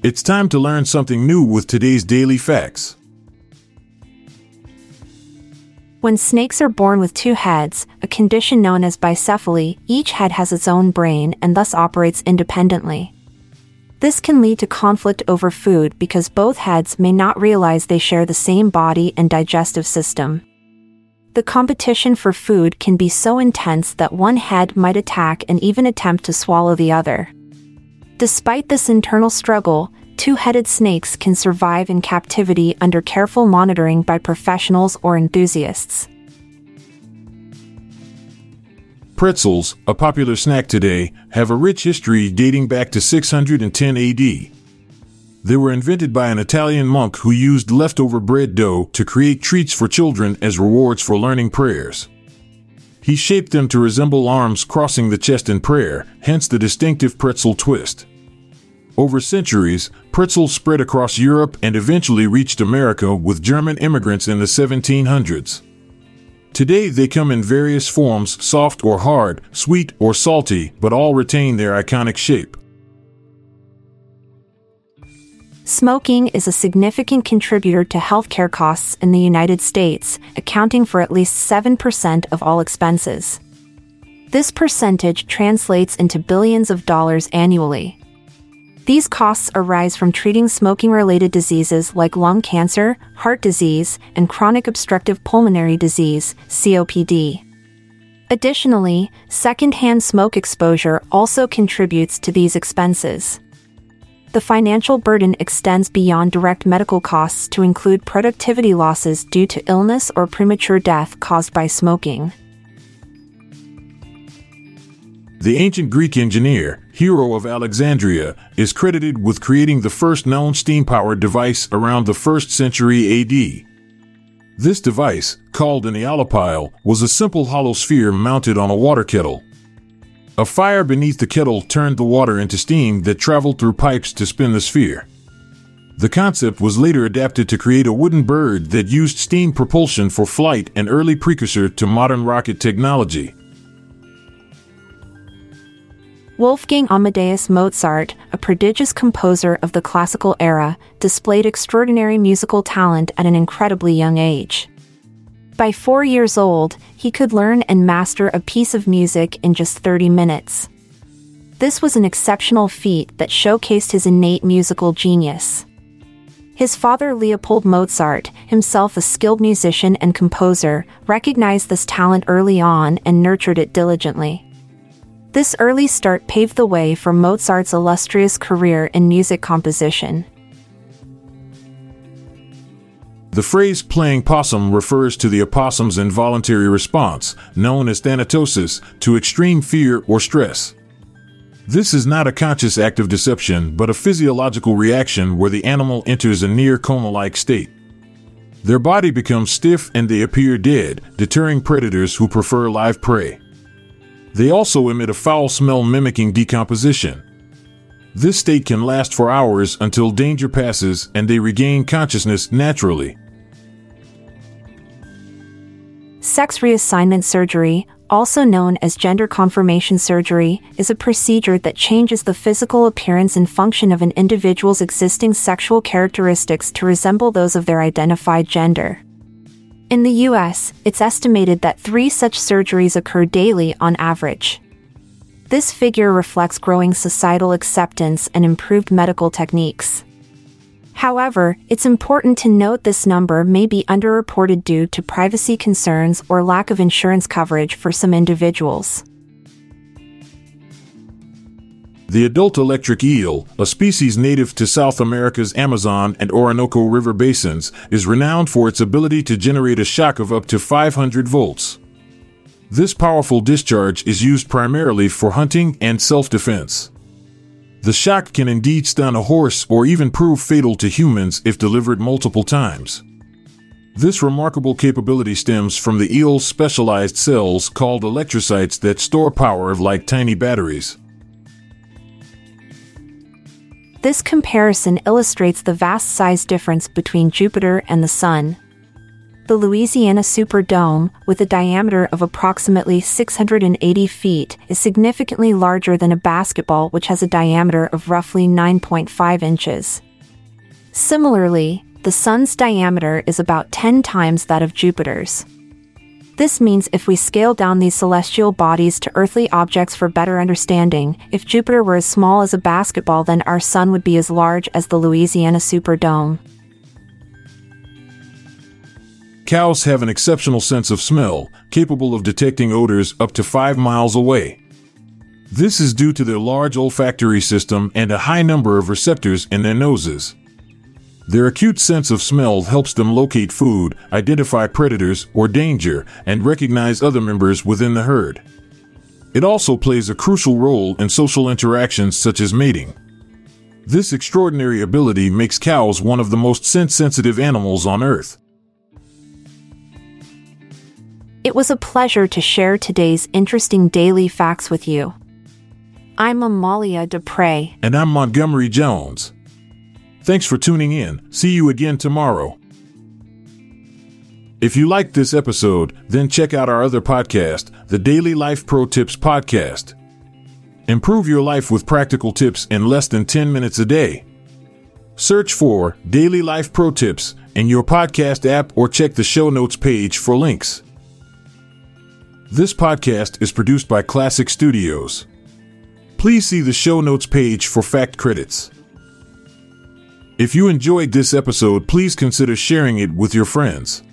It's time to learn something new with today's daily facts. When snakes are born with two heads, a condition known as bicephaly, each head has its own brain and thus operates independently. This can lead to conflict over food because both heads may not realize they share the same body and digestive system. The competition for food can be so intense that one head might attack and even attempt to swallow the other. Despite this internal struggle, two headed snakes can survive in captivity under careful monitoring by professionals or enthusiasts. Pretzels, a popular snack today, have a rich history dating back to 610 AD. They were invented by an Italian monk who used leftover bread dough to create treats for children as rewards for learning prayers. He shaped them to resemble arms crossing the chest in prayer, hence the distinctive pretzel twist. Over centuries, pretzels spread across Europe and eventually reached America with German immigrants in the 1700s. Today they come in various forms soft or hard, sweet or salty, but all retain their iconic shape. Smoking is a significant contributor to healthcare costs in the United States, accounting for at least 7% of all expenses. This percentage translates into billions of dollars annually. These costs arise from treating smoking related diseases like lung cancer, heart disease, and chronic obstructive pulmonary disease, COPD. Additionally, secondhand smoke exposure also contributes to these expenses. The financial burden extends beyond direct medical costs to include productivity losses due to illness or premature death caused by smoking. The ancient Greek engineer, Hero of Alexandria, is credited with creating the first known steam powered device around the 1st century AD. This device, called an eolipile, was a simple hollow sphere mounted on a water kettle. A fire beneath the kettle turned the water into steam that traveled through pipes to spin the sphere. The concept was later adapted to create a wooden bird that used steam propulsion for flight, an early precursor to modern rocket technology. Wolfgang Amadeus Mozart, a prodigious composer of the classical era, displayed extraordinary musical talent at an incredibly young age. By four years old, he could learn and master a piece of music in just 30 minutes. This was an exceptional feat that showcased his innate musical genius. His father Leopold Mozart, himself a skilled musician and composer, recognized this talent early on and nurtured it diligently. This early start paved the way for Mozart's illustrious career in music composition. The phrase playing possum refers to the opossum's involuntary response, known as thanatosis, to extreme fear or stress. This is not a conscious act of deception, but a physiological reaction where the animal enters a near coma like state. Their body becomes stiff and they appear dead, deterring predators who prefer live prey. They also emit a foul smell mimicking decomposition. This state can last for hours until danger passes and they regain consciousness naturally. Sex reassignment surgery, also known as gender confirmation surgery, is a procedure that changes the physical appearance and function of an individual's existing sexual characteristics to resemble those of their identified gender. In the US, it's estimated that three such surgeries occur daily on average. This figure reflects growing societal acceptance and improved medical techniques. However, it's important to note this number may be underreported due to privacy concerns or lack of insurance coverage for some individuals. The adult electric eel, a species native to South America's Amazon and Orinoco River basins, is renowned for its ability to generate a shock of up to 500 volts. This powerful discharge is used primarily for hunting and self defense. The shock can indeed stun a horse or even prove fatal to humans if delivered multiple times. This remarkable capability stems from the eel's specialized cells called electrocytes that store power like tiny batteries. This comparison illustrates the vast size difference between Jupiter and the Sun. The Louisiana Superdome, with a diameter of approximately 680 feet, is significantly larger than a basketball which has a diameter of roughly 9.5 inches. Similarly, the Sun's diameter is about 10 times that of Jupiter's. This means if we scale down these celestial bodies to earthly objects for better understanding, if Jupiter were as small as a basketball, then our Sun would be as large as the Louisiana Superdome. Cows have an exceptional sense of smell, capable of detecting odors up to five miles away. This is due to their large olfactory system and a high number of receptors in their noses. Their acute sense of smell helps them locate food, identify predators or danger, and recognize other members within the herd. It also plays a crucial role in social interactions such as mating. This extraordinary ability makes cows one of the most scent sensitive animals on Earth. It was a pleasure to share today's interesting daily facts with you. I'm Amalia Dupre. And I'm Montgomery Jones. Thanks for tuning in. See you again tomorrow. If you liked this episode, then check out our other podcast, the Daily Life Pro Tips Podcast. Improve your life with practical tips in less than 10 minutes a day. Search for Daily Life Pro Tips in your podcast app or check the show notes page for links. This podcast is produced by Klassic Studios. Please see the show notes page for fact credits. If you enjoyed this episode, please consider sharing it with your friends.